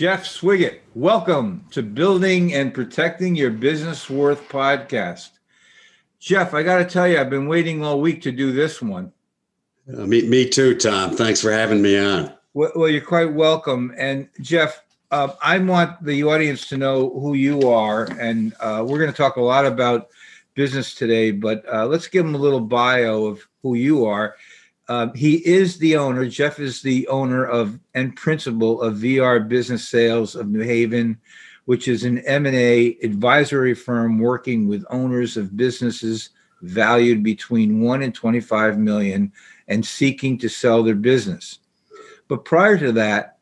Jeff Swiggett, welcome to Building and Protecting Your Business Worth podcast. Jeff, I got to tell you, I've been waiting all week to do this one. Uh, me, me too, Tom. Thanks for having me on. Well, well you're quite welcome. And Jeff, uh, I want the audience to know who you are, and uh, we're going to talk a lot about business today. But uh, let's give them a little bio of who you are. Um, he is the owner. Jeff is the owner of and principal of VR Business Sales of New Haven, which is an M&A advisory firm working with owners of businesses valued between 1 and 25 million and seeking to sell their business. But prior to that,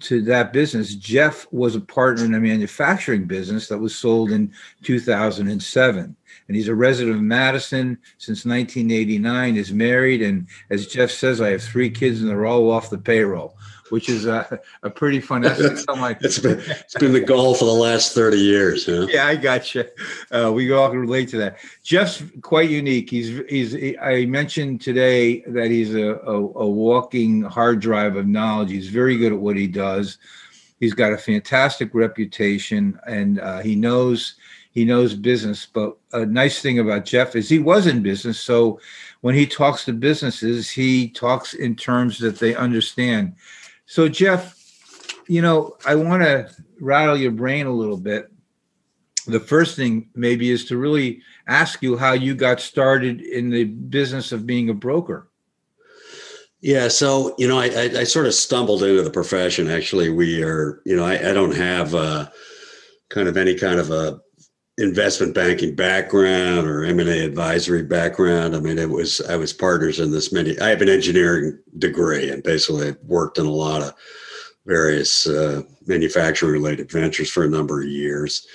to that business, Jeff was a partner in a manufacturing business that was sold in 2007. And he's a resident of Madison since 1989, is married. And as Jeff says, I have three kids and they're all off the payroll which is a, a pretty fun. That's like it's been it's been the goal for the last thirty years. Huh? Yeah, I got you. Uh, we all can relate to that. Jeff's quite unique. He's he's. I mentioned today that he's a, a, a walking hard drive of knowledge. He's very good at what he does. He's got a fantastic reputation, and uh, he knows he knows business. But a nice thing about Jeff is he was in business, so when he talks to businesses, he talks in terms that they understand. So, Jeff, you know, I want to rattle your brain a little bit. The first thing maybe is to really ask you how you got started in the business of being a broker. Yeah, so you know, I, I, I sort of stumbled into the profession. Actually, we are, you know, I, I don't have uh, kind of any kind of a investment banking background or M&A advisory background. I mean, it was, I was partners in this many, I have an engineering degree and basically worked in a lot of various uh, manufacturing related ventures for a number of years.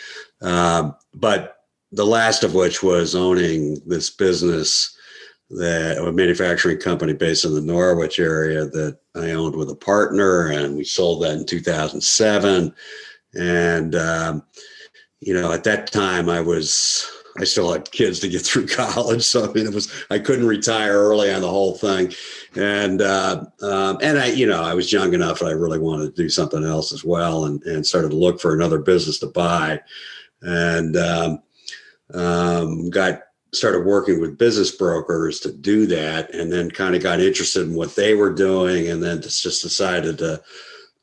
Um, but the last of which was owning this business that a manufacturing company based in the Norwich area that I owned with a partner and we sold that in 2007. And, um, you know, at that time I was I still had kids to get through college, so I mean, it was I couldn't retire early on the whole thing, and uh, um, and I, you know, I was young enough that I really wanted to do something else as well, and and started to look for another business to buy, and um, um, got started working with business brokers to do that, and then kind of got interested in what they were doing, and then just decided to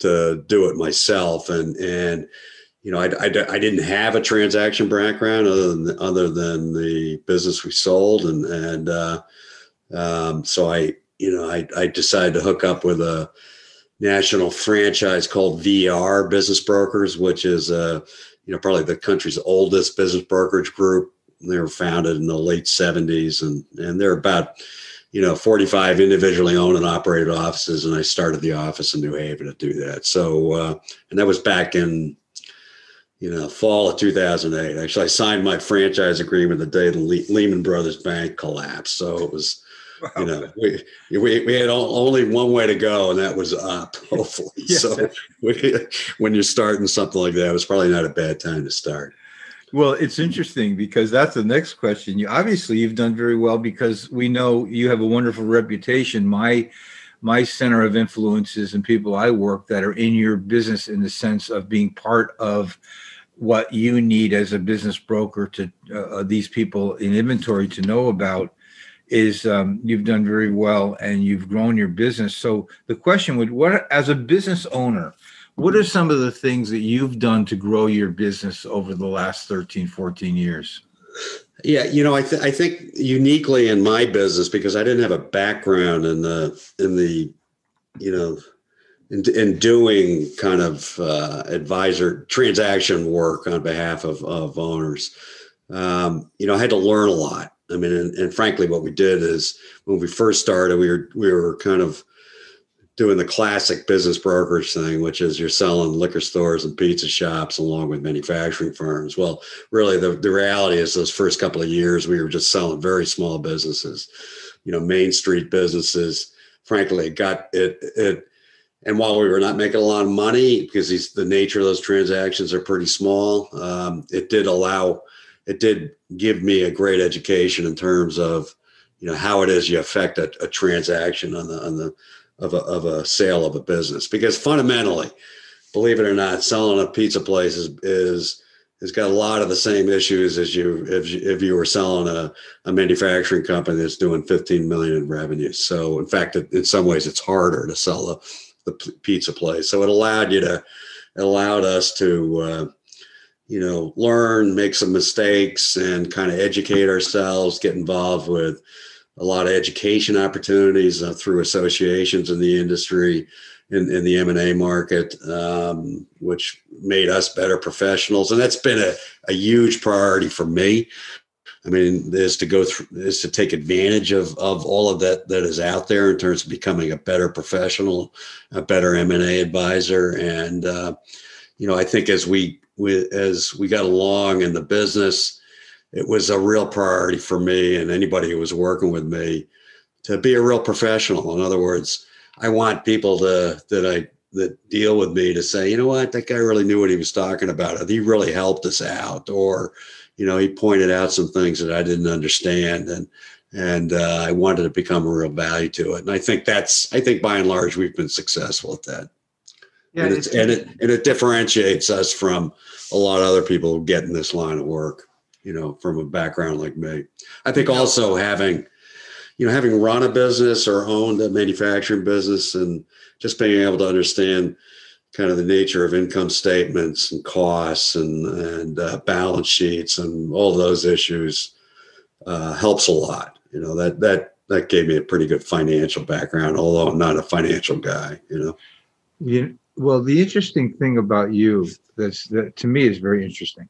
to do it myself, and and you know, I, I, I, didn't have a transaction background other than other than the business we sold, and and uh, um, so I, you know, I, I decided to hook up with a national franchise called VR Business Brokers, which is uh, you know probably the country's oldest business brokerage group. They were founded in the late '70s, and and they're about you know 45 individually owned and operated offices, and I started the office in New Haven to do that. So uh, and that was back in you know, fall of 2008. Actually, I signed my franchise agreement the day the Le- Lehman Brothers Bank collapsed. So it was, wow. you know, we, we, we had only one way to go, and that was up, hopefully. yes. So we, when you're starting something like that, it was probably not a bad time to start. Well, it's interesting because that's the next question. You obviously you've done very well because we know you have a wonderful reputation. My my center of influences and people I work that are in your business in the sense of being part of what you need as a business broker to uh, uh, these people in inventory to know about is um, you've done very well and you've grown your business. So the question would, what as a business owner, what are some of the things that you've done to grow your business over the last 13, 14 years? Yeah, you know, I, th- I think uniquely in my business because I didn't have a background in the in the, you know, in, in doing kind of uh, advisor transaction work on behalf of, of owners. Um, you know, I had to learn a lot. I mean, and, and, frankly, what we did is when we first started, we were we were kind of doing the classic business brokerage thing, which is you're selling liquor stores and pizza shops along with manufacturing firms. Well, really, the, the reality is those first couple of years, we were just selling very small businesses, you know, main street businesses. Frankly, it got it it and while we were not making a lot of money because these, the nature of those transactions are pretty small, um, it did allow, it did give me a great education in terms of, you know, how it is you affect a, a transaction on the on the of a of a sale of a business. Because fundamentally, believe it or not, selling a pizza place is is has got a lot of the same issues as you if you, if you were selling a, a manufacturing company that's doing 15 million in revenue. So in fact, in some ways, it's harder to sell a the pizza place. So it allowed you to, it allowed us to, uh, you know, learn, make some mistakes, and kind of educate ourselves. Get involved with a lot of education opportunities uh, through associations in the industry, in, in the M and A market, um, which made us better professionals, and that's been a, a huge priority for me. I mean, is to go through is to take advantage of of all of that that is out there in terms of becoming a better professional, a better M and A advisor, and uh, you know, I think as we, we as we got along in the business, it was a real priority for me and anybody who was working with me to be a real professional. In other words, I want people to that I that deal with me to say, you know what, that guy really knew what he was talking about. He really helped us out, or you know, he pointed out some things that I didn't understand, and and uh, I wanted to become a real value to it. And I think that's, I think by and large, we've been successful at that. Yeah, and, it's, and it and it differentiates us from a lot of other people who get in this line of work. You know, from a background like me. I think also having, you know, having run a business or owned a manufacturing business and just being able to understand kind of the nature of income statements and costs and and uh, balance sheets and all those issues uh, helps a lot. You know that that that gave me a pretty good financial background, although I'm not a financial guy. You know. Yeah. Well, the interesting thing about you that's that to me is very interesting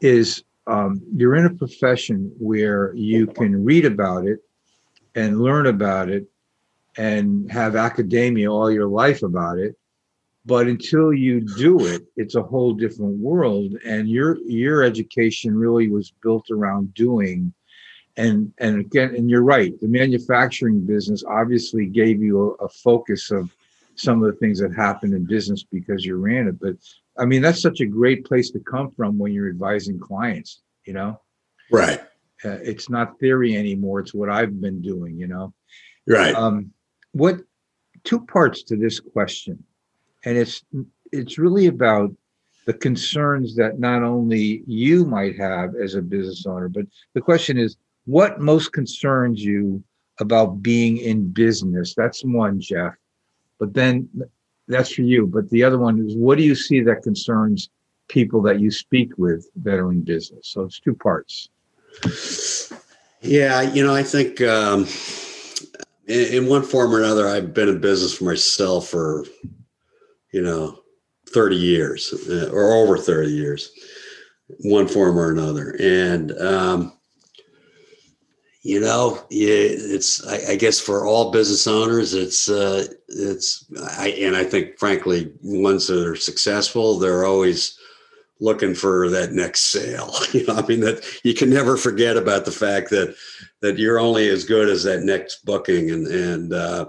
is um, you're in a profession where you can read about it and learn about it and have academia all your life about it but until you do it it's a whole different world and your your education really was built around doing and and again and you're right the manufacturing business obviously gave you a, a focus of some of the things that happened in business because you ran it but i mean that's such a great place to come from when you're advising clients you know? Right. Uh, it's not theory anymore it's what i've been doing you know? Right. Um what two parts to this question and it's it's really about the concerns that not only you might have as a business owner but the question is what most concerns you about being in business? That's one jeff. But then that's for you. But the other one is what do you see that concerns people that you speak with that are in business? So it's two parts. Yeah you know i think um, in, in one form or another i've been in business for myself for you know, 30 years uh, or over 30 years, one form or another. And, um, you know, it's, I, I, guess for all business owners, it's, uh, it's, I, and I think frankly, ones that are successful, they're always looking for that next sale. You know, I mean, that you can never forget about the fact that, that you're only as good as that next booking and, and, uh,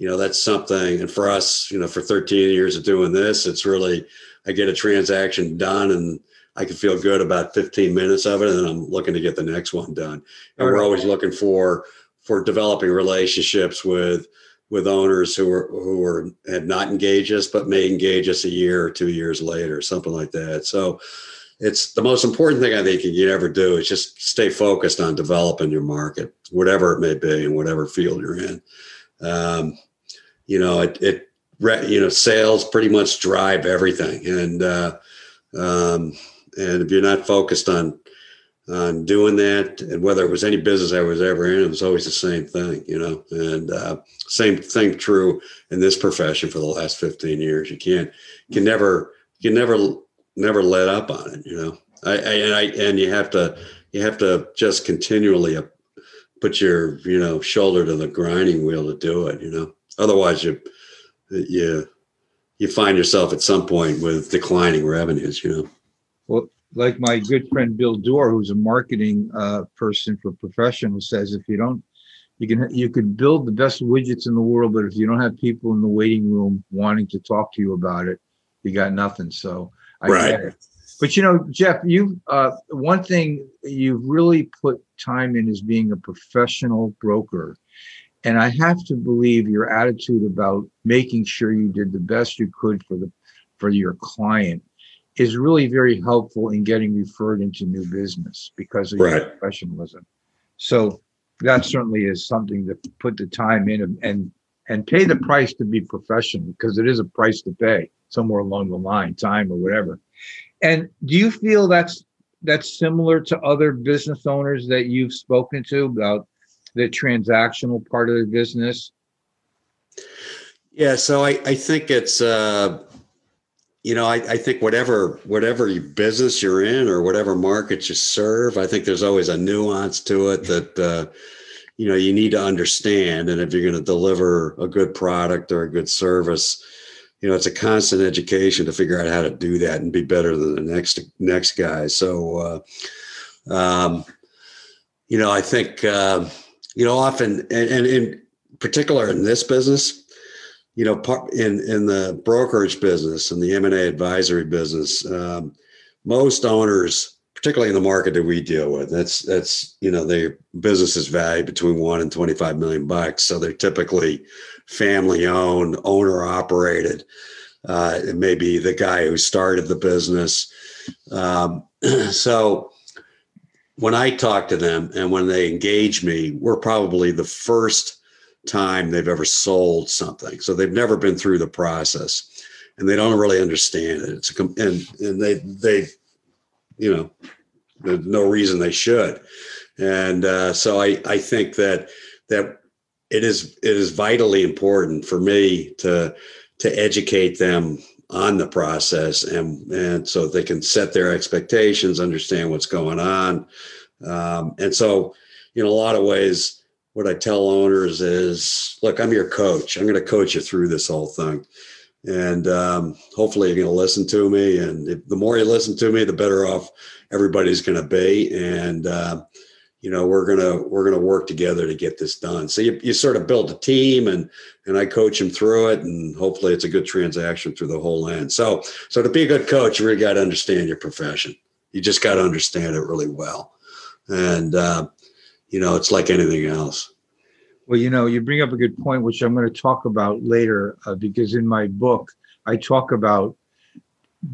you know that's something. And for us you know for 13 years of doing this it's really i get a transaction done and i can feel good about 15 minutes of it and then i'm looking to get the next one done. And we're always looking for for developing relationships with with owners who are who are had not engaged us but may engage us a year or two years later something like that. So it's the most important thing i think you can ever do is just stay focused on developing your market whatever it may be in whatever field you're in. Um, you know, it, it you know, sales pretty much drive everything. And, uh, um, and if you're not focused on, on doing that. And whether it was any business I was ever in, it was always the same thing, you know. And uh, same thing true in this profession for the last 15 years. You can't, can never, you can never, never let up on it, you know. I, I and I and you have to, you have to just continually put your, you know, shoulder to the grinding wheel to do it, you know. Otherwise, you, you, you find yourself at some point with declining revenues, you know. Well, like my good friend Bill Dorr, who's a marketing uh, person for professionals, says if you don't, you can you could build the best widgets in the world, but if you don't have people in the waiting room wanting to talk to you about it, you got nothing. So I right. get it. But you know, Jeff, you uh, one thing you've really put time in is being a professional broker. And I have to believe your attitude about making sure you did the best you could for the for your client is really very helpful in getting referred into new business because of Right. your professionalism. So that certainly is something to put the time in and and, and pay the price to be professional because it is a price to pay somewhere along the line, time or whatever. And do you feel that's that's similar to other business owners that you've spoken to about the transactional part of the business? Yeah, so I, I think it's uh, you know I, I think whatever whatever business you're in or whatever market you serve, I think there's always a nuance to it that uh, you know you need to understand. And if you're going to deliver a good product or a good service, you know it's a constant education to figure out how to do that and be better than the next next guy. So uh, um, you know I think uh, you know often and, and in particular in this business you know, in in the brokerage business and the M and A advisory business, um, most owners, particularly in the market that we deal with, that's that's you know their business is valued between one and twenty five million bucks, so they're typically family owned, owner operated. Uh, it may be the guy who started the business. Um, so when I talk to them and when they engage me, we're probably the first time they've ever sold something. So they've never been through the process and they don't really understand it. It's a, and, and they, they, you know, there's no reason they should. And uh, so I, I think that, that it is, it is vitally important for me to, to educate them on the process and, and so they can set their expectations, understand what's going on. Um, and so, in a lot of ways, what I tell owners is, look, I'm your coach. I'm going to coach you through this whole thing. And um, hopefully you're going to listen to me. And if, the more you listen to me, the better off everybody's going to be. And, uh, you know, we're to, we're to work together to get this done. So you, you sort of build a team and, and I coach them through it. And hopefully it's a good transaction through the whole end. So, so to be a good coach, you really got to understand your profession. You just got to understand it really well. And, uh, you know, it's like anything else. Well, you know, you bring up a good point, which I'm going to talk about later, uh, because in my book, I talk about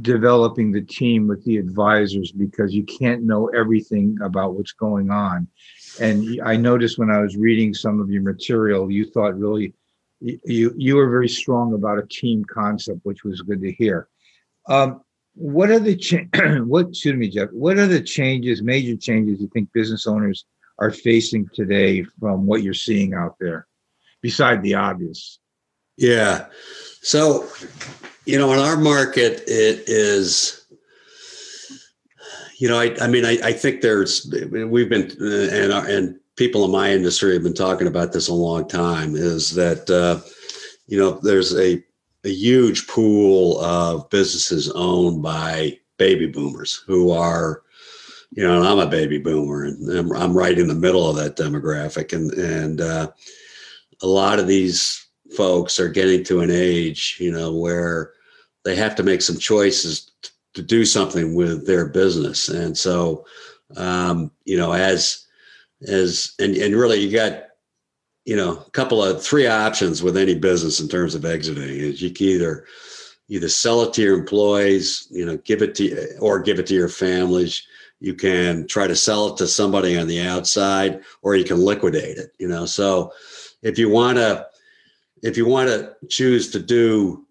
developing the team with the advisors because you can't know everything about what's going on. And I noticed when I was reading some of your material, you thought really you you were very strong about a team concept, which was good to hear. Um, what are the cha- what? Excuse me, Jeff. What are the changes, major changes you think business owners are facing today from what you're seeing out there, beside the obvious? Yeah. So, you know, in our market, it is, you know, I, I mean, I, I think there's, we've been, and, and people in my industry have been talking about this a long time is that, uh, you know, there's a, a huge pool of businesses owned by baby boomers who are, you know, and I'm a baby boomer and I'm, I'm right in the middle of that demographic. And, and, uh, a lot of these folks are getting to an age, you know, where they have to make some choices to do something with their business. And so, um, you know, as, as, and, and really you got, you know, a couple of three options with any business in terms of exiting is you can either, either sell it to your employees, you know, give it to, or give it to your families. You can try to sell it to somebody on the outside, or you can liquidate it, you know? So if you want to, if you want to choose to do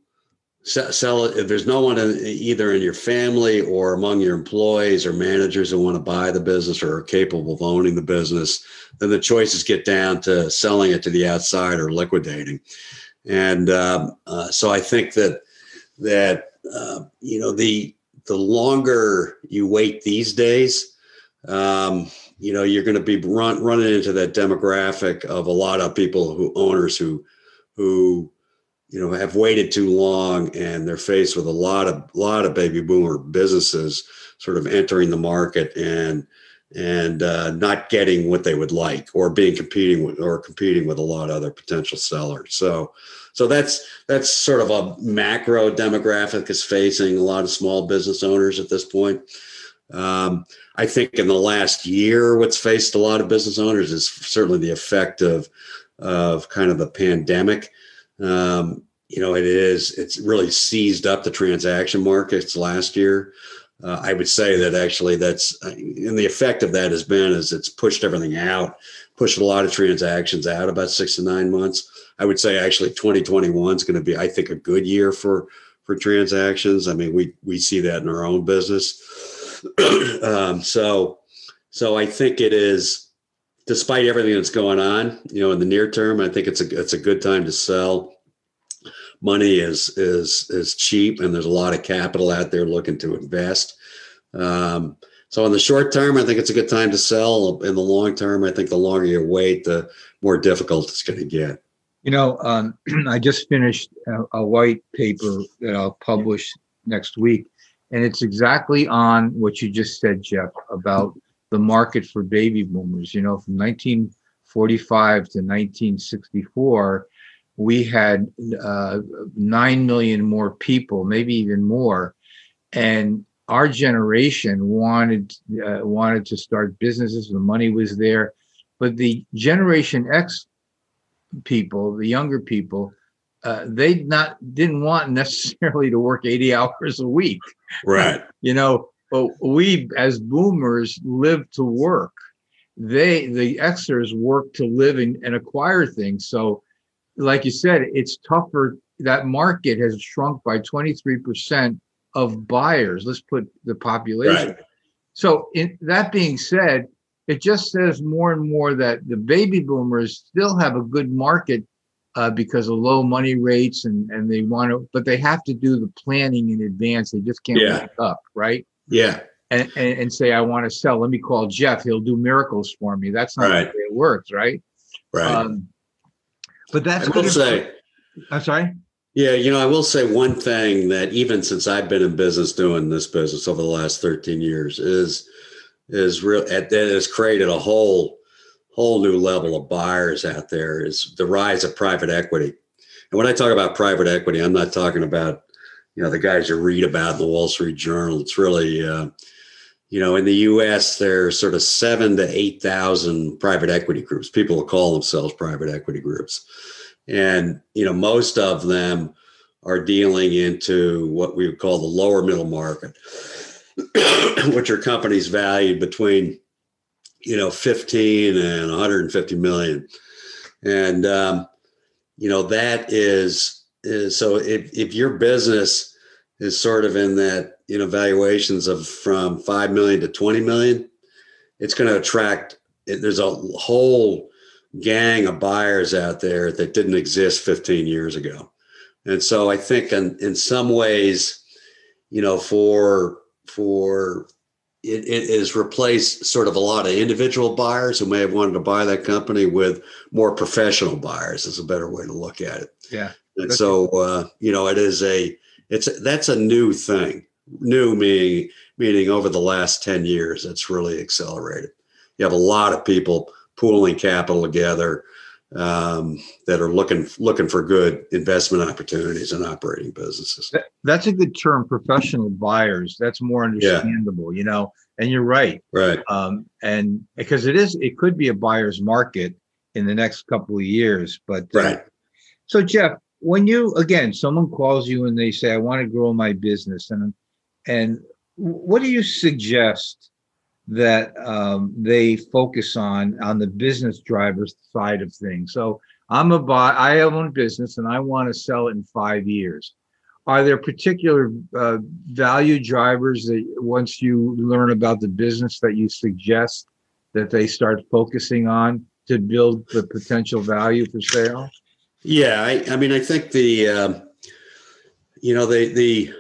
sell it if there's no one in, either in your family or among your employees or managers who want to buy the business or are capable of owning the business then the choices get down to selling it to the outside or liquidating. And um, uh, so i think that that uh, you know the the longer you wait these days um, you know you're going to be run, running into that demographic of a lot of people who owners who who you know have waited too long and they're faced with a lot of lot of baby boomer businesses sort of entering the market and and uh, not getting what they would like or being competing with or competing with a lot of other potential sellers. So so that's that's sort of a macro demographic is facing a lot of small business owners at this point. Um, i think in the last year what's faced a lot of business owners is certainly the effect of of kind of the pandemic um, you know, it is, it's really seized up the transaction markets last year. Uh, I would say that actually that's, uh, and the effect of that has been is it's pushed everything out, pushed a lot of transactions out about six to nine months. I would say actually 2021 is going to be, I think, a good year for for transactions. I mean, we we see that in our own business. um, so so I think it is despite everything that's going on, you know, in the near term, I think it's a it's a good time to sell. Money is is is cheap, and there's a lot of capital out there looking to invest. Um, so in the short term, I think it's a good time to sell. In the long term, I think the longer you wait, the more difficult it's going to get. You know, um, I just finished a, a white paper that I'll publish next week, and it's exactly on what you just said, Jeff, about the market for baby boomers. You know, from 1945 to 1964, we had uh, 9 million more people, maybe even more. And our generation wanted uh, wanted to start businesses. The money was there, but the Generation X people, the younger people, uh, they not didn't want necessarily to work 80 hours a week. Right. you know, but we as boomers live to work. They the xers work to live and, and acquire things. So like you said it's tougher. That market has shrunk by 23% of buyers. Let's put the population. Right. so in, that being said it just says more and more that the baby boomers still have a good market uh, because of low money rates and and they want to but they have to do the planning in advance. They just can't yeah. up right yeah. And, and, and say, I want to sell. Let me call Jeff. He'll do miracles for me. That's not right. the way it works, right? Right. Um, but that's I will say. I'm sorry. Yeah, you know, I will say one thing that even since I've been in business doing this business over the last 13 years is is real that has created a whole whole new level of buyers out there is the rise of private equity. And when I talk about private equity, I'm not talking about you know the guys you read about in the Wall Street Journal. It's really uh, you know in the U.S. there's sort of seven to eight thousand private equity groups. People will call themselves private equity groups, and you know most of them are dealing into what we would call the lower middle market, which are companies valued between you know 15 and 150 million, and um, you know that is is so if, if your business is sort of in that you know valuations of from 5 million to 20 million it's going to attract there's a whole gang of buyers out there that didn't exist 15 years ago. And so i think in, in some ways you know for for it, it is replaced sort of a lot of individual buyers who may have wanted to buy that company with more professional buyers is a better way to look at it. Yeah and so, uh, you know, it is a, it's, that's a new thing. New meaning, meaning over the last 10 years, it's really accelerated. You have a lot of people pooling capital together um, that are looking looking for good investment opportunities and operating businesses. That's a good term, professional buyers. That's more understandable, yeah. you know. And you're right, right. Um, and because it is, it could be a buyer's market in the next couple of years. But uh, right. So Jeff, when you again someone calls you and they say i want to grow my business and and what do you suggest that um, they focus on on the business drivers side of things so i'm a buy i own a business and i want to sell it in five years are there particular uh, value drivers that once you learn about the business that you suggest that they start focusing on to build the potential value for sale? Yeah, I, I mean, I think the um, you know the the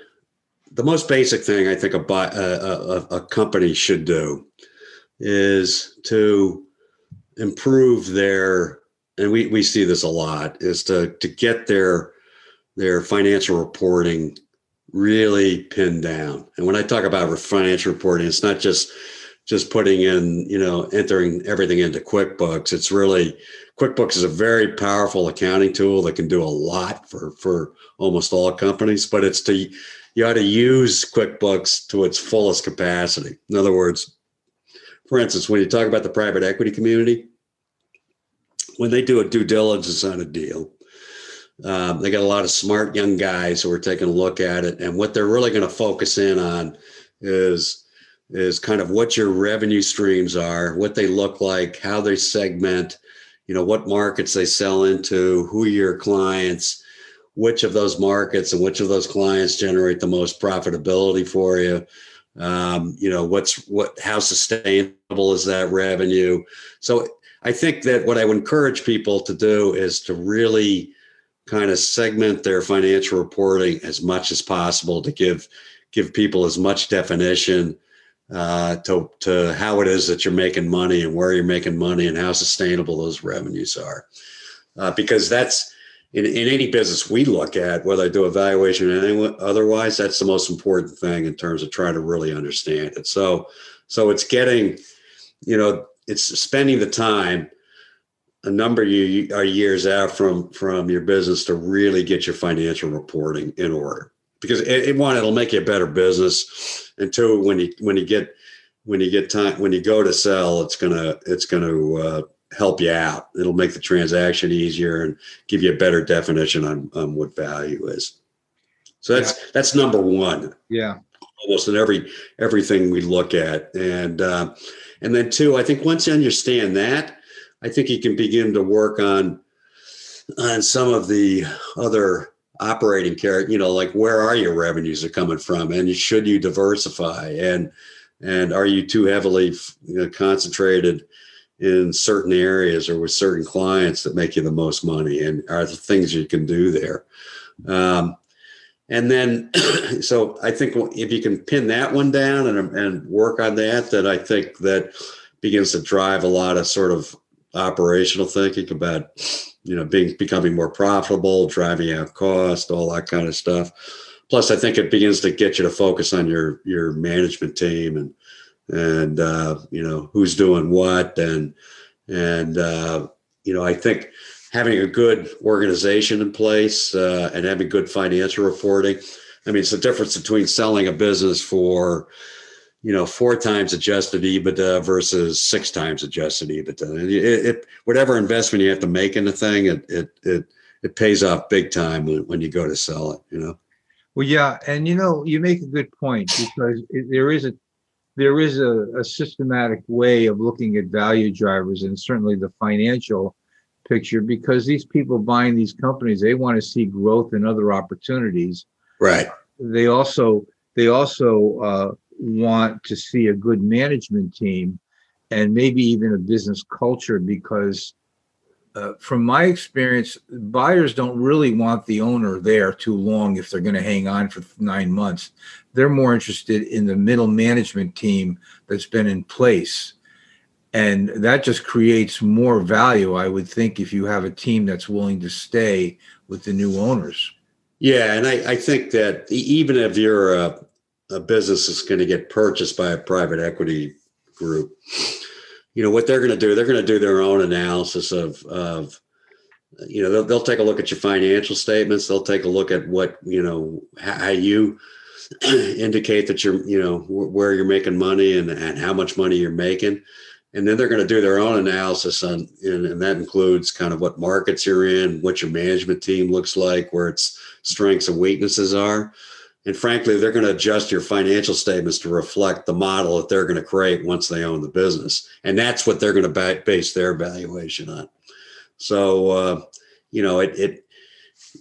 the most basic thing I think a, a, a company should do is to improve their and we, we see this a lot is to to get their their financial reporting really pinned down. And when i talk about financial reporting it's not just just putting in you know entering everything into quickbooks. It's really quickbooks is a very powerful accounting tool that can do a lot for for almost all companies but it's to you ought to use quickbooks to its fullest capacity. In other words for instance when you talk about the private equity community when they do a due diligence on a deal, um, they got a lot of smart young guys who are taking a look at it, and what they're really going to focus in on is is kind of what your revenue streams are, what they look like, how they segment, you know, what markets they sell into, who your clients, which of those markets and which of those clients generate the most profitability for you. Um, you know, what's what, how sustainable is that revenue? So I think that what I would encourage people to do is to really kind of segment their financial reporting as much as possible to give give people as much definition uh, to to how it is that you're making money and where you're making money and how sustainable those revenues are, uh, because that's in, in any business we look at, whether I do evaluation or otherwise, that's the most important thing in terms of trying to really understand it. So so it's getting, you know, it's spending the time a number of years out from from your business to really get your financial reporting in order because it, it, one it'll make you a better business and two when you when you get when you get time when you go to sell it's gonna it's gonna uh, help you out. It'll make the transaction easier and give you a better definition on, on what value is. So that's yeah. that's number one. Yeah. Almost in every everything we look at. And uh, and then two, I think once you understand that, I think you can begin to work on on some of the other operating care, you know, like where are your revenues are coming from? And should you diversify? And and are you too heavily you know, concentrated in certain areas or with certain clients that make you the most money? And are the things you can do there? Um, and then so i think if you can pin that one down and, and work on that then i think that begins to drive a lot of sort of operational thinking about you know being becoming more profitable driving out cost all that kind of stuff plus i think it begins to get you to focus on your your management team and and uh, you know who's doing what and and uh, you know i think having a good organization in place uh, and having good financial reporting. I mean, it's the difference between selling a business for, you know, four times adjusted EBITDA versus six times adjusted EBITDA. It, it, whatever investment you have to make in the thing, it it it, it pays off big time when, when you go to sell it. You know. Well, yeah, and you know, you make a good point because it, there is a there is a, a systematic way of looking at value drivers, and certainly the financial picture because these people buying these companies they want to see growth and other opportunities right they also they also uh, want to see a good management team and maybe even a business culture because uh, from my experience buyers don't really want the owner there too long if they're going to hang on for nine months. They're more interested in the middle management team that's been in place. And that just creates more value i would think if you have a team that's willing to stay with the new owners. Yeah and i, I think that even if you're a, a business that's going to get purchased by a private equity group. You know what they're going to do they're going to do their own analysis of of you know they'll, they'll take a look at your financial statements they'll take a look at what you know how you indicate that you're you know where you're making money and, and how much money you're making. And then they're going to do their own analysis on and, and, that includes kind of what markets you're in what your management team looks like where its strengths and weaknesses are and frankly they're going to adjust your financial statements to reflect the model that they're going to create once they own the business. And that's what they're going to base their valuation on. So uh, you know it, it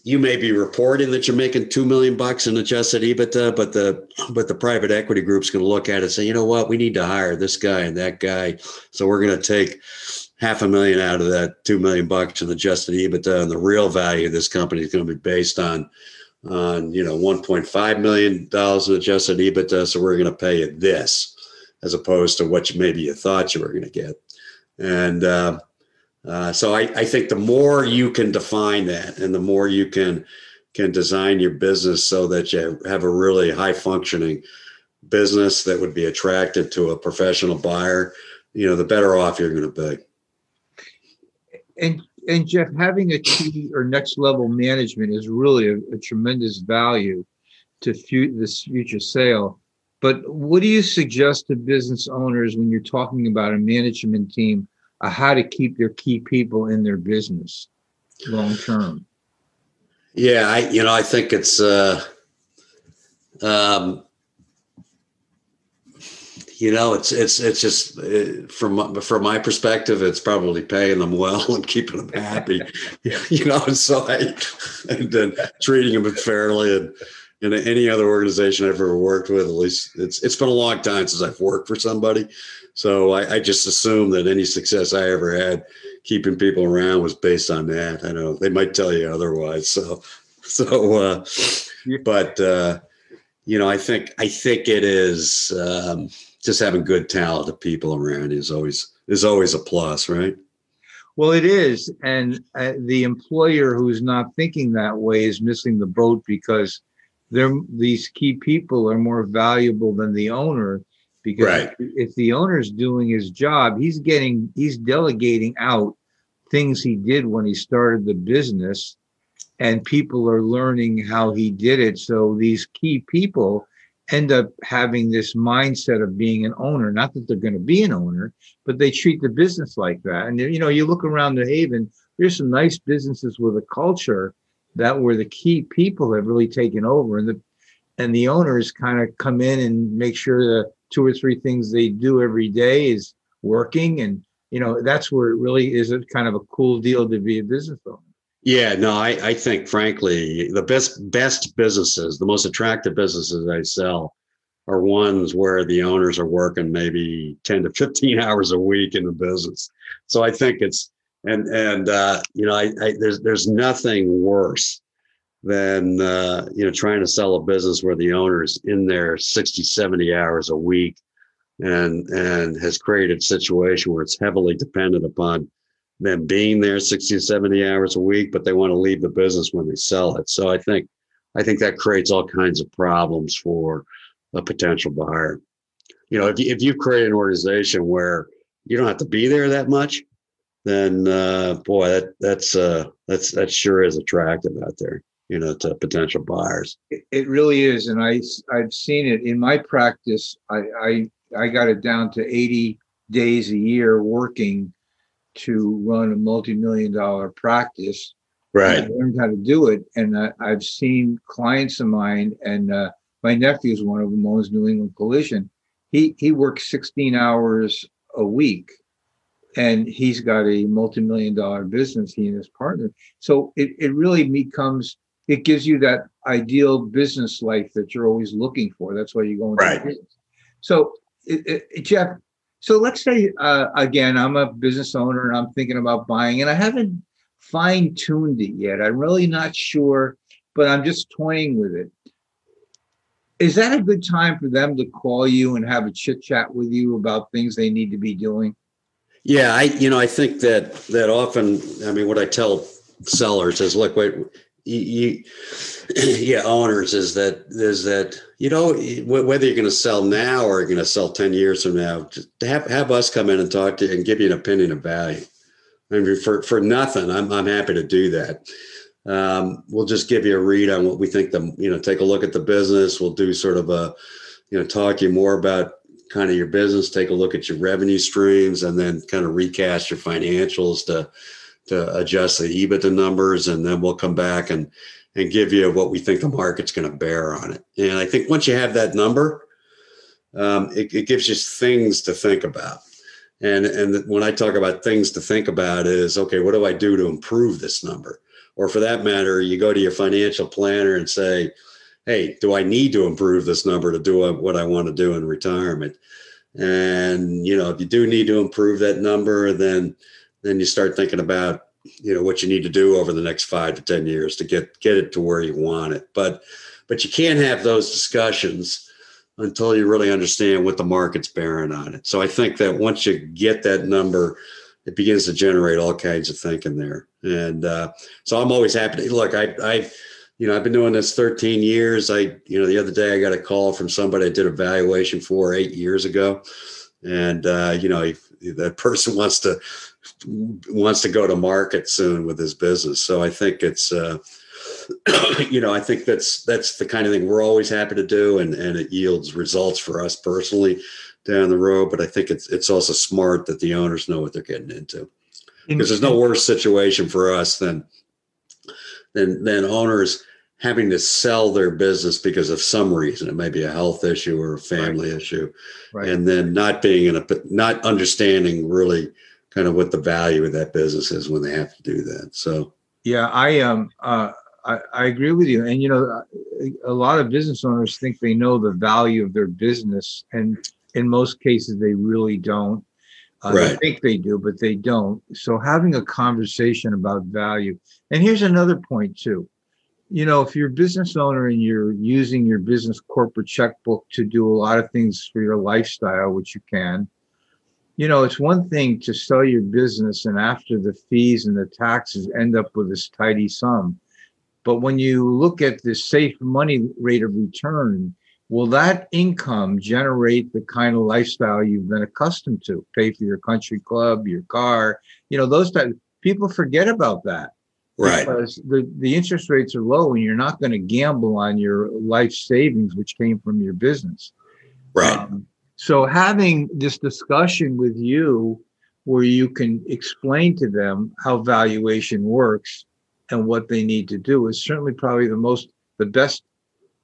you may be reporting that you're making two million bucks in adjusted EBITDA, but the but the private equity group's going to look at it and say, you know what, we need to hire this guy and that guy, so we're going to take half a million out of that two million bucks in adjusted EBITDA, and the real value of this company is going to be based on on you know 1.5 million dollars in adjusted EBITDA, so we're going to pay you this, as opposed to what you maybe you thought you were going to get, and. Uh, uh, so I, I think the more you can define that and the more you can can design your business so that you have a really high functioning business that would be attractive to a professional buyer, you know, the better off you're going to be. And and Jeff, having a key or next level management is really a, a tremendous value to fu- this future sale. But what do you suggest to business owners when you're talking about a management team uh, how to keep their key people in their business long term. Yeah, I you know I think it's uh, um, you know it's it's it's just uh, from from my perspective it's probably paying them well and keeping them happy you know and so i and then treating them fairly and in any other organization i've ever worked with at least it's it's been a long time since i've worked for somebody so I, I just assume that any success I ever had keeping people around was based on that. I know they might tell you otherwise. So, so, uh, but, uh, you know, I think, I think it is, um, just having good talented people around is always, is always a plus, right? Well, it is. And uh, the employer who's not thinking that way is missing the boat because they're, these key people are more valuable than the owner because right. if the owner's doing his job, he's getting he's delegating out things he did when he started the business and people are learning how he did it. So these key people end up having this mindset of being an owner, not that they're going to be an owner, but they treat the business like that. And you know, you look around the Haven, there's some nice businesses with a culture that where the key people have really taken over. And the and the owners kind of come in and make sure the two or three things they do every day is working. And you know that's where it really is a kind of a cool deal to be a business owner yeah no i i think frankly the best best businesses the most attractive businesses i sell are ones where the owners are working maybe 10 to 15 hours a week in the business. So i think it's and and uh, you know I, I there's there's nothing worse than uh, you know trying to sell a business where the owner is in there 60 70 hours a week and and has created a situation where it's heavily dependent upon them being there 60 70 hours a week but they want to leave the business when they sell it. So i think i think that creates all kinds of problems for a potential buyer. You know if you, if you create an organization where you don't have to be there that much then uh, boy that that's uh, that's that sure is attractive out there you know to potential buyers. It really is and i i've seen it. In my practice i i, I got it down to 80 days a year working to run a multi-million dollar practice right i learned how to do it and I, have seen clients of mine and uh, my nephew is one of them owns new england collision he he works 16 hours a week and he's got a multi-million dollar business he and his partner so it, it really becomes it gives you that ideal business life that you're always looking for. That's why you go into right. business. So, it, it, Jeff, so let's say uh, again, I'm a business owner and I'm thinking about buying, and I haven't fine tuned it yet. I'm really not sure, but I'm just toying with it. Is that a good time for them to call you and have a chit chat with you about things they need to be doing? Yeah, I you know I think that that often I mean what I tell sellers is look wait you, yeah owners is that is that you know whether you're going to sell now or you're going to sell 10 years from now have, have us come in and talk to you and give you an opinion of value. I mean for, for nothing i'm, I'm happy to do that. Um, we'll just give you a read on what we think the you know take a look at the business. We'll do sort of a you know talk you more about kind of your business take a look at your revenue streams and then kind of recast your financials to to adjust the EBITDA numbers, and then we'll come back and and give you what we think the market's going to bear on it. And I think once you have that number, um, it, it, gives you things to think about. And and when I talk about things to think about, is okay, what do I do to improve this number? or for that matter, you go to your financial planner and say, "Hey, do I need to improve this number to do what I want to do in retirement?" And you know, if you do need to improve that number, then then you start thinking about you know what you need to do over the next five to ten years to get get it to where you want it. But but you can't have those discussions until you really understand what the market's bearing on it. So I think that once you get that number, it begins to generate all kinds of thinking there. And uh, so I'm always happy to look. I I you know I've been doing this 13 years. I you know the other day I got a call from somebody I did a valuation for eight years ago, and uh, you know that person wants to wants to go to market soon with his business. So I think it's. Uh, you know, I think that's that's the kind of thing we're always happy to do, and and it yields results for us personally down the road. But I think it's it's also smart that the owners know what they're getting into, because there's no worse situation for us than than than owners having to sell their business because of some reason. It may be a health issue or a family right. issue, right. and then not being in a not understanding really kind of what the value of that business is when they have to do that. So yeah, I um uh I, I agree with you. And, you know, a lot of business owners think they know the value of their business. And in most cases, they really don't. Uh, right. They think they do, but they don't. So having a conversation about value. And here's another point, too. You know, if you're a business owner and you're using your business corporate checkbook to do a lot of things for your lifestyle, which you can, you know, it's one thing to sell your business and after the fees and the taxes end up with this tidy sum. But when you look at the safe money rate of return, will that income generate the kind of lifestyle you've been accustomed to? Pay for your country club, your car, you know, those types. People forget about that. Right. Because the, the interest rates are low and you're not going to gamble on your life savings, which came from your business. Right. Um, so having this discussion with you where you can explain to them how valuation works and what they need to do is certainly probably the most the best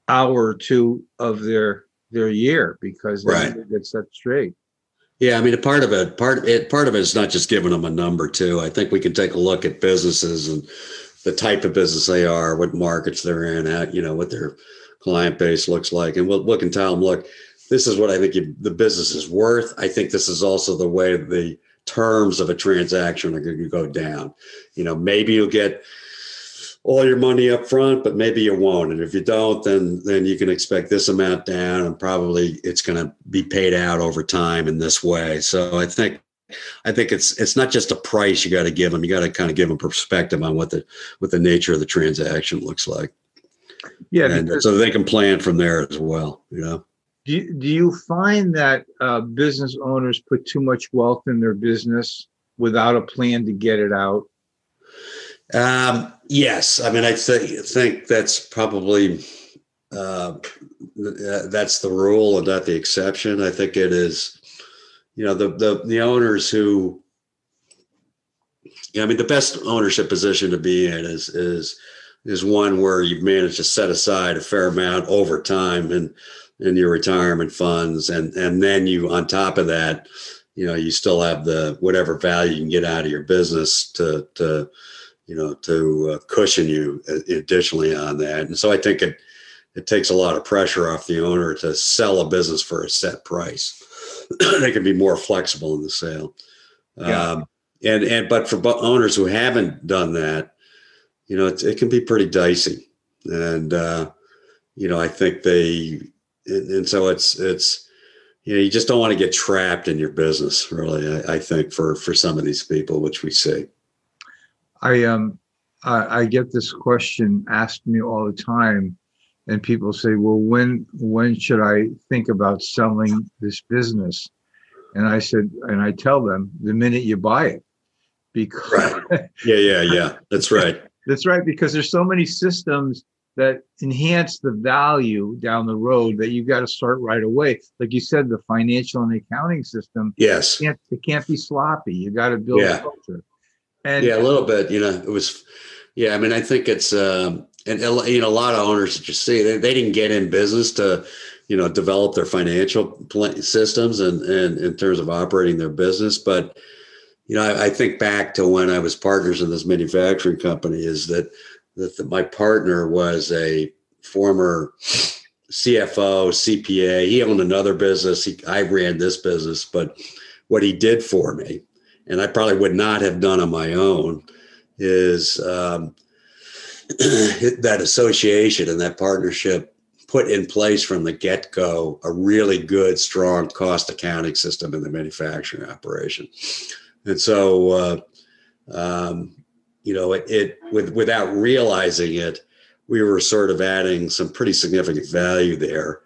hour or two of their their year because right. they get set straight. Yeah, I mean, a part of it, part it, part of it is not just giving them a number too. I think we can take a look at businesses and the type of business they are, what markets they're in, at, you know, what their client base looks like, and we'll look and tell them, look, this is what I think you, the business is worth. I think this is also the way the terms of a transaction are going to go down. You know, maybe you'll get all your money up front, but maybe you won't. And if you don't, then then you can expect this amount down, and probably it's going to be paid out over time in this way. So I think I think it's it's not just a price you got to give them. You got to kind of give them perspective on what the what the nature of the transaction looks like. Yeah, and so they can plan from there as well. You know. Do you, find that uh, business owners put too much wealth in their business without a plan to get it out? Um, yes, I mean I th- think that's probably uh, that's the rule and not the exception. I think it is, you know, the the the owners who, yeah, I mean, the best ownership position to be in is is is one where you've managed to set aside a fair amount over time and in your retirement funds, and and then you on top of that, you know, you still have the whatever value you can get out of your business to to you know, to uh, cushion you additionally on that. And so I think it it takes a lot of pressure off the owner to sell a business for a set price. they can be more flexible in the sale. Yeah. Um, and and but for owners who haven't done that, you know, it, it can be pretty dicey. And uh, you know, I think they and, so it's it's you know you just don't want to get trapped in your business really I, I think for for some of these people which we see I um I, I get this question asked me all the time, and people say, "Well, when when should I think about selling this business?" And I said, and I tell them the minute you buy it, because right. yeah, yeah, yeah, that's right. that's right because there's so many systems that enhance the value down the road that you've got to start right away. Like you said, the financial and accounting system. Yes, it can't, it can't be sloppy. You got to build yeah. a culture. And yeah, a little bit. You know, it was. Yeah, I mean, I think it's um, and you know a lot of owners that you see they, they didn't get in business to you know develop their financial systems and and in terms of operating their business, but you know, I, I, think back to when I was partners in this manufacturing company is that, that the, my partner was a former CFO, CPA. He owned another business. He, I ran this business, but what he did for me, and I probably would not have done on my own, is um, that association and that partnership put in place from the get go a really good, strong cost accounting system in the manufacturing operation. And so, uh, um, you know, it, it with, without realizing it, we were sort of adding some pretty significant value there.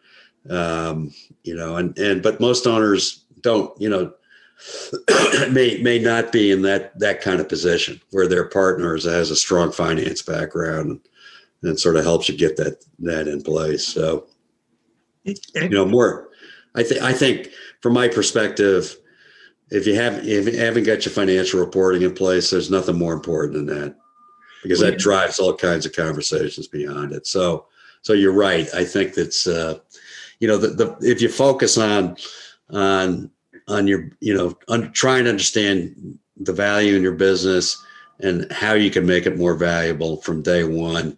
Um, you know, and and but most owners don't, you know, may may not be in that that kind of position where their partner has a strong finance background and, and sort of helps you get that that in place. So, you know, more. I think I think from my perspective, if you have if you haven't got your financial reporting in place, there's nothing more important than that because that drives all kinds of conversations beyond it. So, so you're right. I think that's uh, you know the, the if you focus on on on your you know on trying to understand the value in your business and how you can make it more valuable from day one,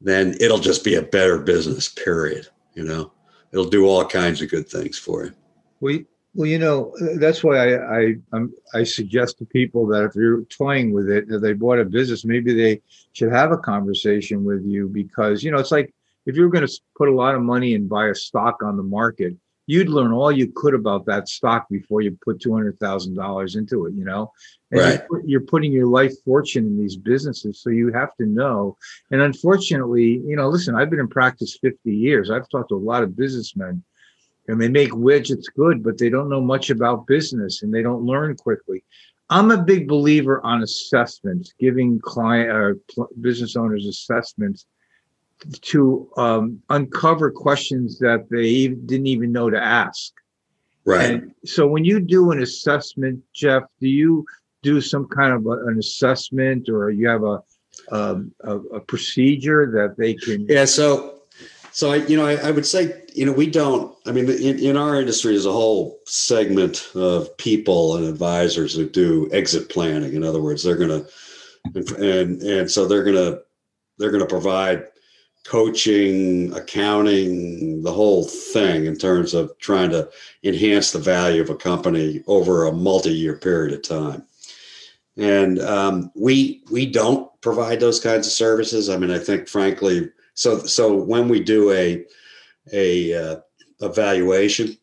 then it'll just be a better business. Period. You know, it'll do all kinds of good things for you. We well, you know, that's why I I I'm, i suggest to people that if you're toying with it, if they bought a business, maybe they should have a conversation with you because you know it's like if you're going to put a lot of money and buy a stock on the market, you'd learn all you could about that stock before you put two hundred thousand dollars into it. You know, and right. you're, you're putting your life fortune in these businesses, so you have to know. And unfortunately, you know, listen, I've been in practice fifty years. I've talked to a lot of businessmen and they make widgets good, but they don't know much about business and they don't learn quickly. I'm a big believer on assessments, giving client or business owners assessments to um, uncover questions that they didn't even know to ask. Right. And so when you do an assessment, Jeff, do you do some kind of a, an assessment or you have a, um, a, a procedure that they can? Yeah. So so I, you know, I, I, would say, you know, we don't. I mean, in, in our industry, there's a whole segment of people and advisors who do exit planning. In other words, they're going to, and and so they're going to they're going to provide coaching, accounting, the whole thing in terms of trying to enhance the value of a company over a multi-year period of time. And um, we we don't provide those kinds of services. I mean, I think, frankly so so when we do a a uh, evaluation,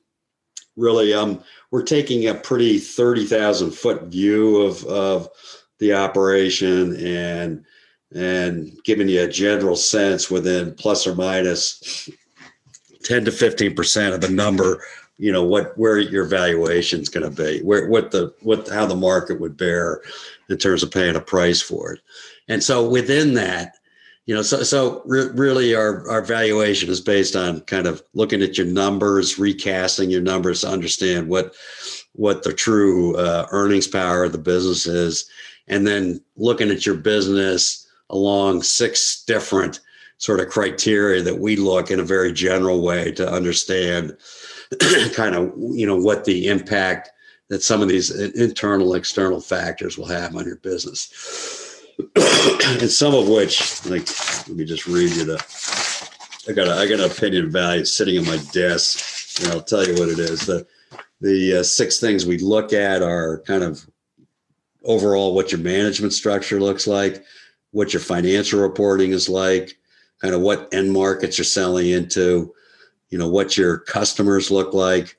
really um we're taking a pretty 30,000 foot view of of the operation and and giving you a general sense within plus or minus 10 to 15% of the number you know what where your valuation is going to be where what the what how the market would bear in terms of paying a price for it. And so within that you know so so re- really our our valuation is based on kind of looking at your numbers recasting your numbers to understand what what the true uh, earnings power of the business is and then looking at your business along six different sort of criteria that we look in a very general way to understand kind of you know what the impact that some of these internal external factors will have on your business and some of which, like, let me just read you the. I got a, I got an opinion value sitting on my desk, and I'll tell you what it is. The the uh, six things we look at are kind of overall what your management structure looks like, what your financial reporting is like, kind of what end markets you're selling into, you know, what your customers look like.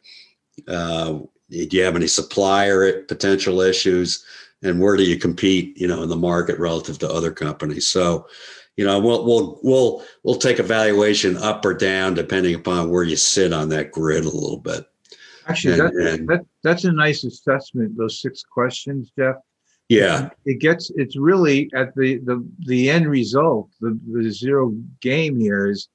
Uh, do you have any supplier potential issues? And where do you compete you know in the market relative to other companies? So you know we'll we'll we'll we'll take evaluation up or down depending upon where you sit on that grid a little bit. Actually and, that, and, that, that's a nice assessment those six questions jeff. Yeah. It gets it's really at the the the end result the, the zero game here is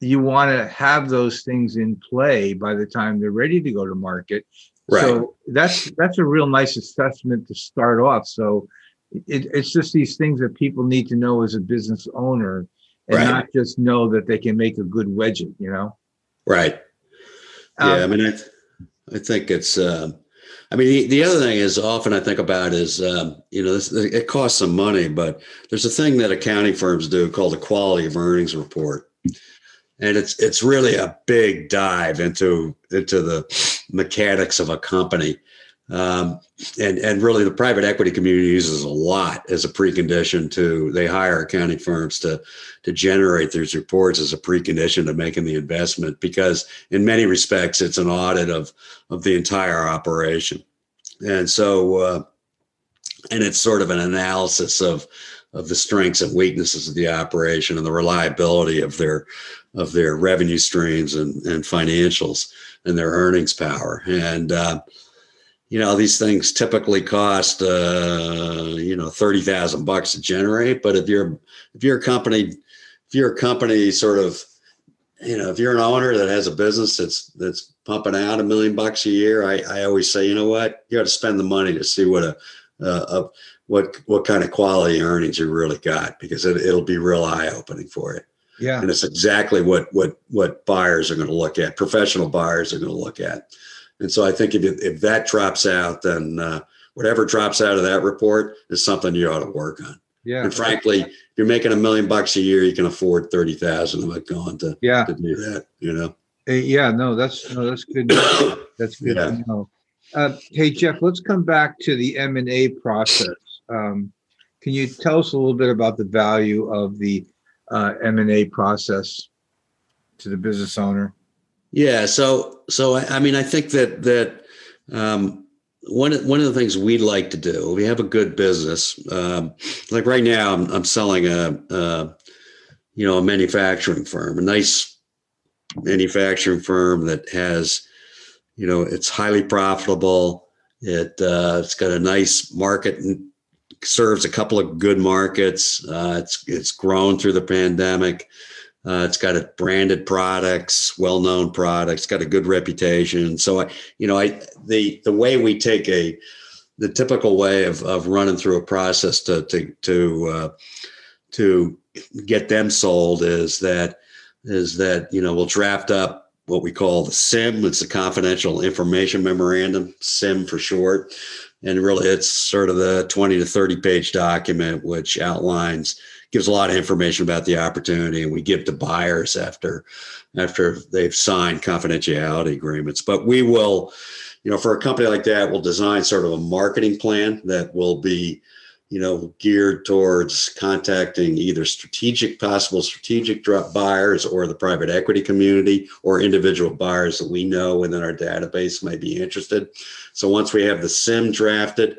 you want to have those things in play by the time they're ready to go to market Right. So that's that's a real nice assessment to start off. So it, it's just these things that people need to know as a business owner and right. not just know that they can make a good widget, you know? Right. Yeah. Um, I mean, I, I think it's, uh, I mean, the, the other thing is often I think about is, um, you know, this, it costs some money, but there's a thing that accounting firms do called the quality of earnings report. And it's it's really a big dive into into the mechanics of a company. Um, and and really the private equity community uses a lot as a precondition to they hire accounting firms to to generate these reports as a precondition to making the investment because in many respects it's an audit of of the entire operation and so uh, and it's sort of an analysis of of the strengths and weaknesses of the operation and the reliability of their of their revenue streams and, and financials and their earnings power. And uh, you know these things typically cost uh, you know 30,000 bucks to generate. But if you're if you're a company if you're a company sort of you know if you're an owner that has a business that's that's pumping out a million bucks a year I, I always say you know what? You got to spend the money to see what a, a, a what what kind of quality earnings you really got because it, it'll be real eye opening for you Yeah. and it's exactly what what what buyers are going to look at professional buyers are going to look at and so I think if, if that drops out, then uh, whatever drops out of that report is something you ought to work on. Yeah. And frankly, if you're making a million bucks a year, you can afford thirty thousand of it going to Yeah. to do that. You know. Uh, Yeah, no, that's no, that's good. That's good Yeah. to know. Uh, hey Jeff, let's come back to the M and A process. Um, can you tell us a little bit about the value of the uh, M and A process to the business owner? Yeah. So so I, I mean I think that that um, one one of the things we'd like to do we have a good business um, like right now I'm, I'm selling a, a you know a manufacturing firm a nice manufacturing firm that has you know it's highly profitable it uh, it's got a nice market serves a couple of good markets uh, it's it's grown through the pandemic uh, it's got a branded products, well-known products, got a good reputation. So I, you know, I the the way we take a the typical way of of running through a process to to to uh, to get them sold is that is that you know we'll draft up what we call the CIM. It's a confidential information memorandum, CIM for short, and really it's sort of the twenty to thirty page document which outlines gives a lot of information about the opportunity and we give to buyers after after they've signed confidentiality agreements. But we will you know for a company like that we'll design sort of a marketing plan that will be you know geared towards contacting either strategic possible strategic drop buyers or the private equity community or individual buyers that we know within our database may be interested. So once we have the CIM drafted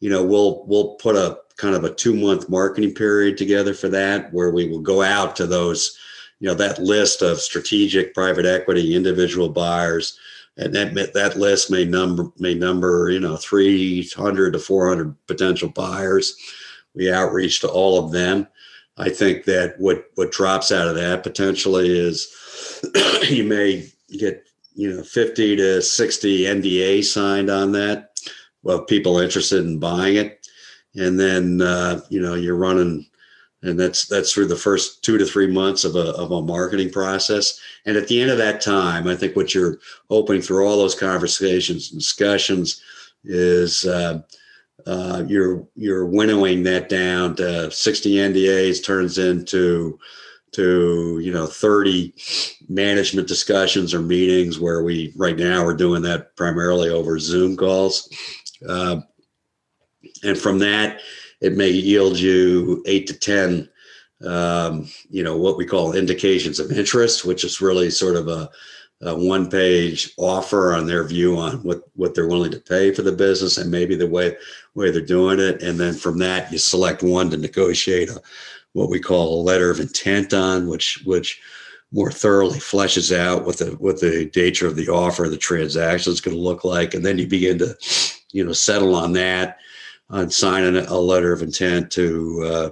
you know we'll we'll put a kind of a two month marketing period together for that where we will go out to those you know that list of strategic private equity individual buyers and that that list may number may number you know 300 to 400 potential buyers. We outreach to all of them. I think that what what drops out of that potentially is you may get you know 50 to 60 nda signed on that well people interested in buying it. And then uh, you know you're running and that's that's through the first two to three months of a, of a marketing process. And at the end of that time i think what you're hoping through all those conversations and discussions is uh, uh, you're you're winnowing that down to 60 ndas turns into to you know 30 management discussions or meetings where we right now we're doing that primarily over zoom calls. Uh, and from that it may yield you eight to ten um, you know what we call indications of interest which is really sort of a, a one page offer on their view on what what they're willing to pay for the business and maybe the way way they're doing it. And then from that you select one to negotiate a, what we call a letter of intent on which which more thoroughly fleshes out what the what the nature of the offer the transaction is going to look like. And then you begin to you know settle on that on signing a letter of intent to uh,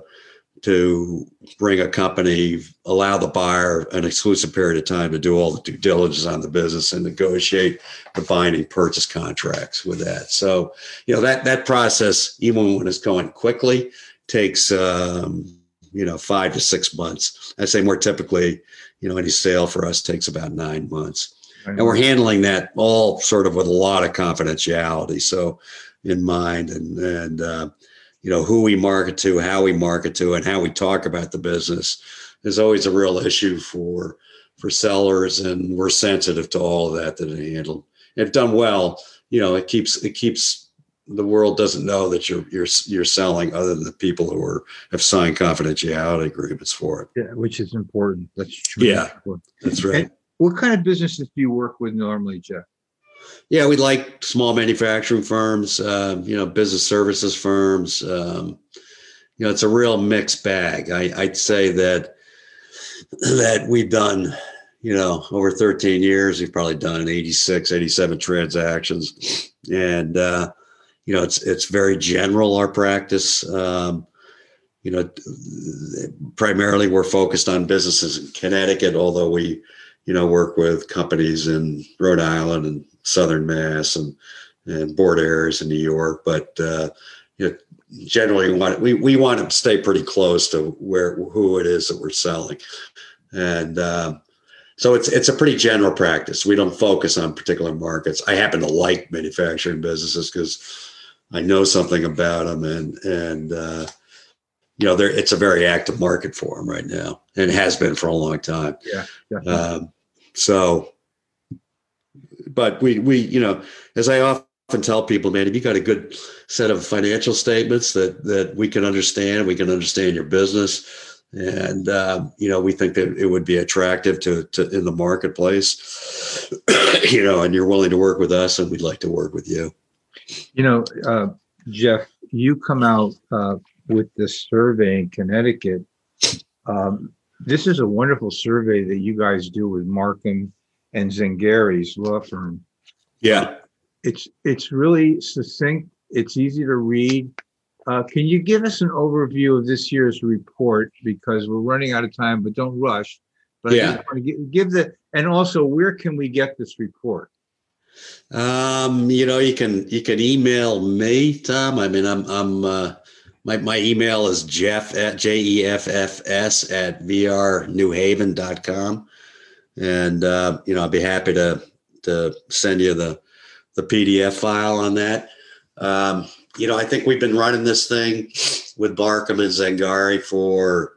to bring a company, allow the buyer an exclusive period of time to do all the due diligence on the business and negotiate the binding purchase contracts with that. So, you know that that process, even when it's going quickly, takes um, you know five to six months. I say more typically, you know, any sale for us takes about nine months. and we're handling that all sort of with a lot of confidentiality. So in mind and and uh, you know who we market to, how we market to, and how we talk about the business is always a real issue for for sellers, and we're sensitive to all of that that they handle. If done well, you know, it keeps it keeps the world doesn't know that you're you're you're selling other than the people who are have signed confidentiality agreements for it. Yeah, which is important. That's true. Yeah, that's right. And what kind of businesses do you work with normally, Jeff? Yeah, we like small manufacturing firms, uh, you know, business services firms. Um, you know, it's a real mixed bag. I, I'd say that that we've done, you know, over 13 years, we've probably done 86, 87 transactions. And, uh, you know, it's, it's very general, our practice. Um, you know, primarily we're focused on businesses in Connecticut, although we, you know, work with companies in Rhode Island and Southern Mass and, and border areas in New York. But, uh, you know, generally we want we, we want to stay pretty close to where who it is that we're selling. And uh, so it's it's a pretty general practice. We don't focus on particular markets. I happen to like manufacturing businesses because i know something about them and and uh, you know there it's a very active market for them right now and has been for a long time. Yeah. Um, so but we we you know as i often tell people, man, if you got a good set of financial statements that that we can understand, we can understand your business, and uh, you know, we think that it would be attractive to, to in the marketplace, you know, and you're willing to work with us, and we'd like to work with you. You know, uh, Jeff, you come out uh, with this survey in Connecticut. Um, this is a wonderful survey that you guys do with Marcum and Zangari's law firm. Yeah it's it's really succinct. It's easy to read. Uh, can you give us an overview of this year's report because we're running out of time, but don't rush. But yeah, give, give the and also where can we get this report? Um, you know, you can you can email me, Tom. I mean, I'm I'm uh, my my email is Jeff at J E F F S at vrnewhaven.com. And uh, you know, I'd be happy to to send you the the PDF file on that. Um, you know, I think we've been running this thing with Marcum and Zangari for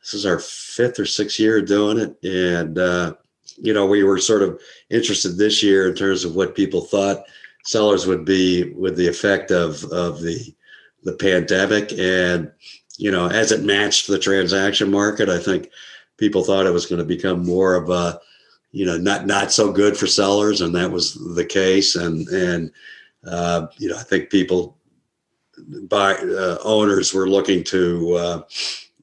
this is our fifth or sixth year doing it, and uh, you know, we were sort of interested this year in terms of what people thought sellers would be with the effect of of the the pandemic, and you know, as it matched the transaction market, I think people thought it was going to become more of a you know not not so good for sellers, and that was the case. And and uh, you know I think people by uh, owners were looking to uh,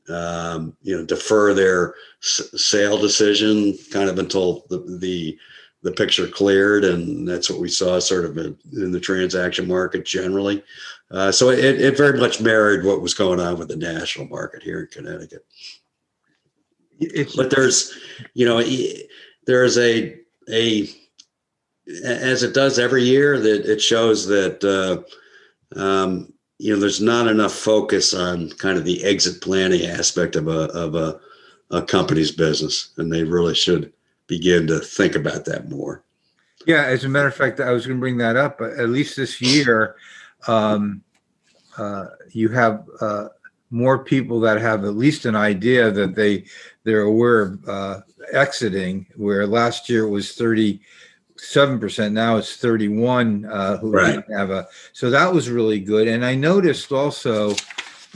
um, you know defer their s- sale decision kind of until the, the the picture cleared, and that's what we saw sort of in, in the transaction market generally. Uh, so it, it very much mirrored what was going on with the national market here in Connecticut. It's, but there's, you know, there is a a as it does every year that it shows that uh, um, you know there's not enough focus on kind of the exit planning aspect of a of a, a company's business, and they really should begin to think about that more. Yeah, as a matter of fact, I was going to bring that up. But at least this year, um, uh, you have uh, more people that have at least an idea that they they're aware of uh, exiting, where last year it was 37%, now it's 31 uh, who right. didn't have a. So that was really good. And I noticed also,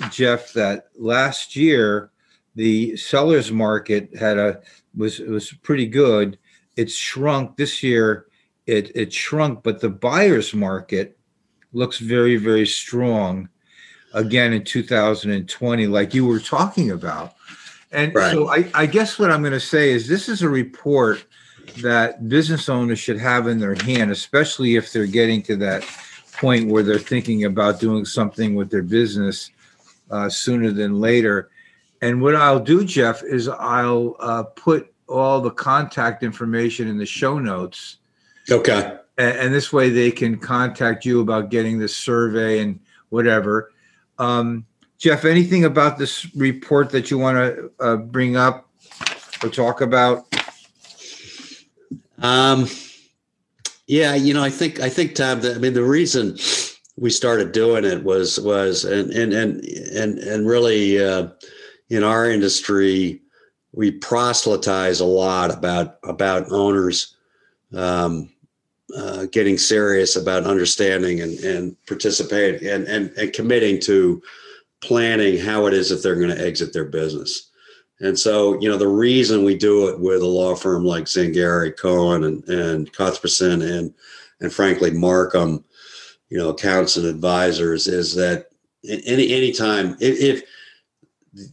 Jeff, that last year the sellers market had a was was pretty good. It's shrunk this year. It it shrunk, but the buyers market looks very very strong again in 2020, like you were talking about. And right. so I, I guess what I'm going to say is this is a report that business owners should have in their hand, especially if they're getting to that point where they're thinking about doing something with their business uh, sooner than later. And what I'll do, Jeff, is I'll uh, put all the contact information in the show notes. Okay. And, and, this way they can contact you about getting this survey and whatever. Um, Jeff, anything about this report that you want to uh, bring up or talk about? Um, Yeah, you know, I think I think Tom. That, I mean, the reason we started doing it was was and and and and and really uh, in our industry we proselytize a lot about about owners um, uh, getting serious about understanding and and participating and and and committing to planning how it is that they're going to exit their business. And so, you know, the reason we do it with a law firm like Zangari, Cohen, and, and Cuthbertson, and and frankly Marcum, you know, accounts and advisors, is that any any time if, if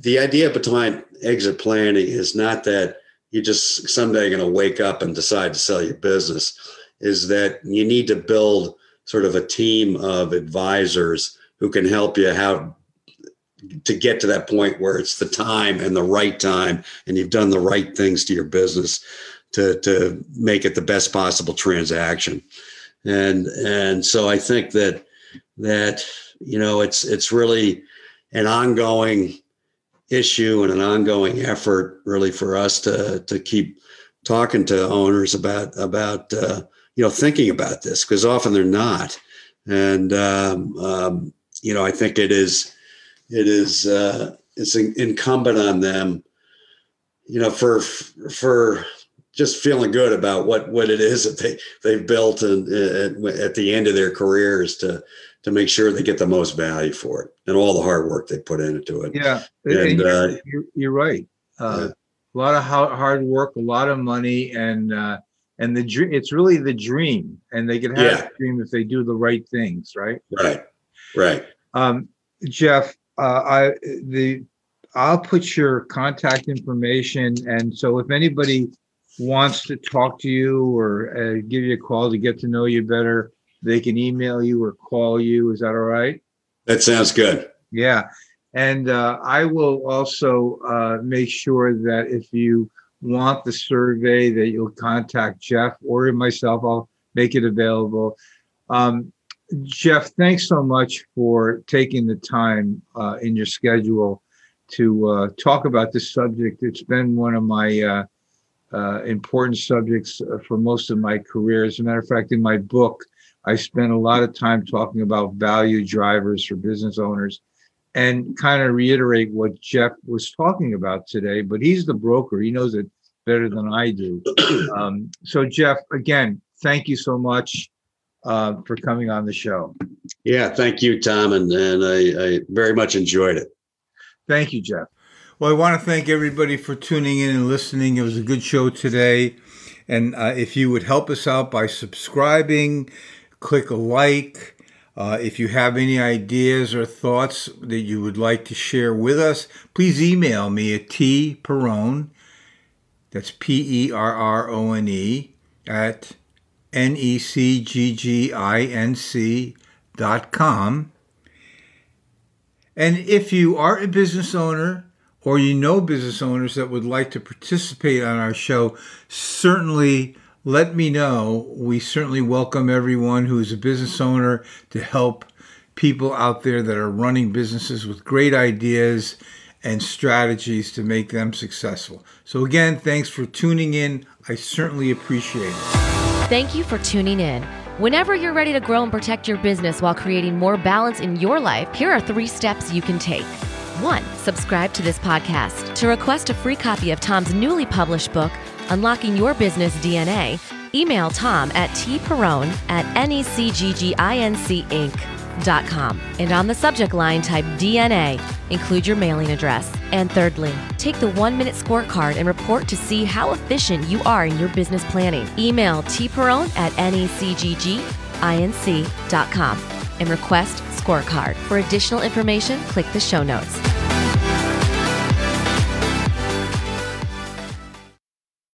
the idea behind exit planning is not that you just someday going to wake up and decide to sell your business, is that you need to build sort of a team of advisors who can help you how to get to that point where it's the time and the right time and you've done the right things to your business to to make it the best possible transaction. And and so i think that that you know it's it's really an ongoing issue and an ongoing effort really for us to to keep talking to owners about about uh, you know thinking about this because often they're not. And um, um, you know i think it is it is uh, it's incumbent on them, you know, for for just feeling good about what what it is that they they've built and at the end of their careers to to make sure they get the most value for it and all the hard work they put into it. Yeah, and, you're, uh, you're, you're, right. Uh, yeah. A lot of hard work, a lot of money, and uh, and the dream. It's really the dream, and they can have yeah. a dream if they do the right things. Right. Right. Right. Um, Jeff, uh, I the I'll put your contact information, and so if anybody wants to talk to you or uh, give you a call to get to know you better, they can email you or call you. Is that all right? That sounds good. Yeah, and uh, I will also uh, make sure that if you want the survey, that you'll contact Jeff or myself. I'll make it available. Um, Jeff, thanks so much for taking the time uh, in your schedule to uh, talk about this subject. It's been one of my uh, uh important subjects uh, for most of my career. As a matter of fact, in my book, I spent a lot of time talking about value drivers for business owners and kind of reiterate what Jeff was talking about today. But he's the broker, he knows it better than I do. Um, so, Jeff, again, thank you so much uh, for coming on the show. Yeah, thank you, Tom, and, and I, I very much enjoyed it. Thank you, Jeff. Well, I want to thank everybody for tuning in and listening. It was a good show today. And uh, if you would help us out by subscribing, click a like. Uh, if you have any ideas or thoughts that you would like to share with us, please email me at tperrone, that's P E R R O N E, at N E C G G I N C dot com. And if you are a business owner or you know business owners that would like to participate on our show, certainly let me know. We certainly welcome everyone who is a business owner to help people out there that are running businesses with great ideas and strategies to make them successful. So, again, thanks for tuning in. I certainly appreciate it. Thank you for tuning in. Whenever you're ready to grow and protect your business while creating more balance in your life, here are three steps you can take. One, subscribe to this podcast. To request a free copy of Tom's newly published book, Unlocking Your Business DNA, email Tom at tperrone at necgginc.com com. And on the subject line, type DNA. Include your mailing address. And thirdly, take the one minute scorecard and report to see how efficient you are in your business planning. Email tperrone at necgginc.com and request scorecard. For additional information, click the show notes.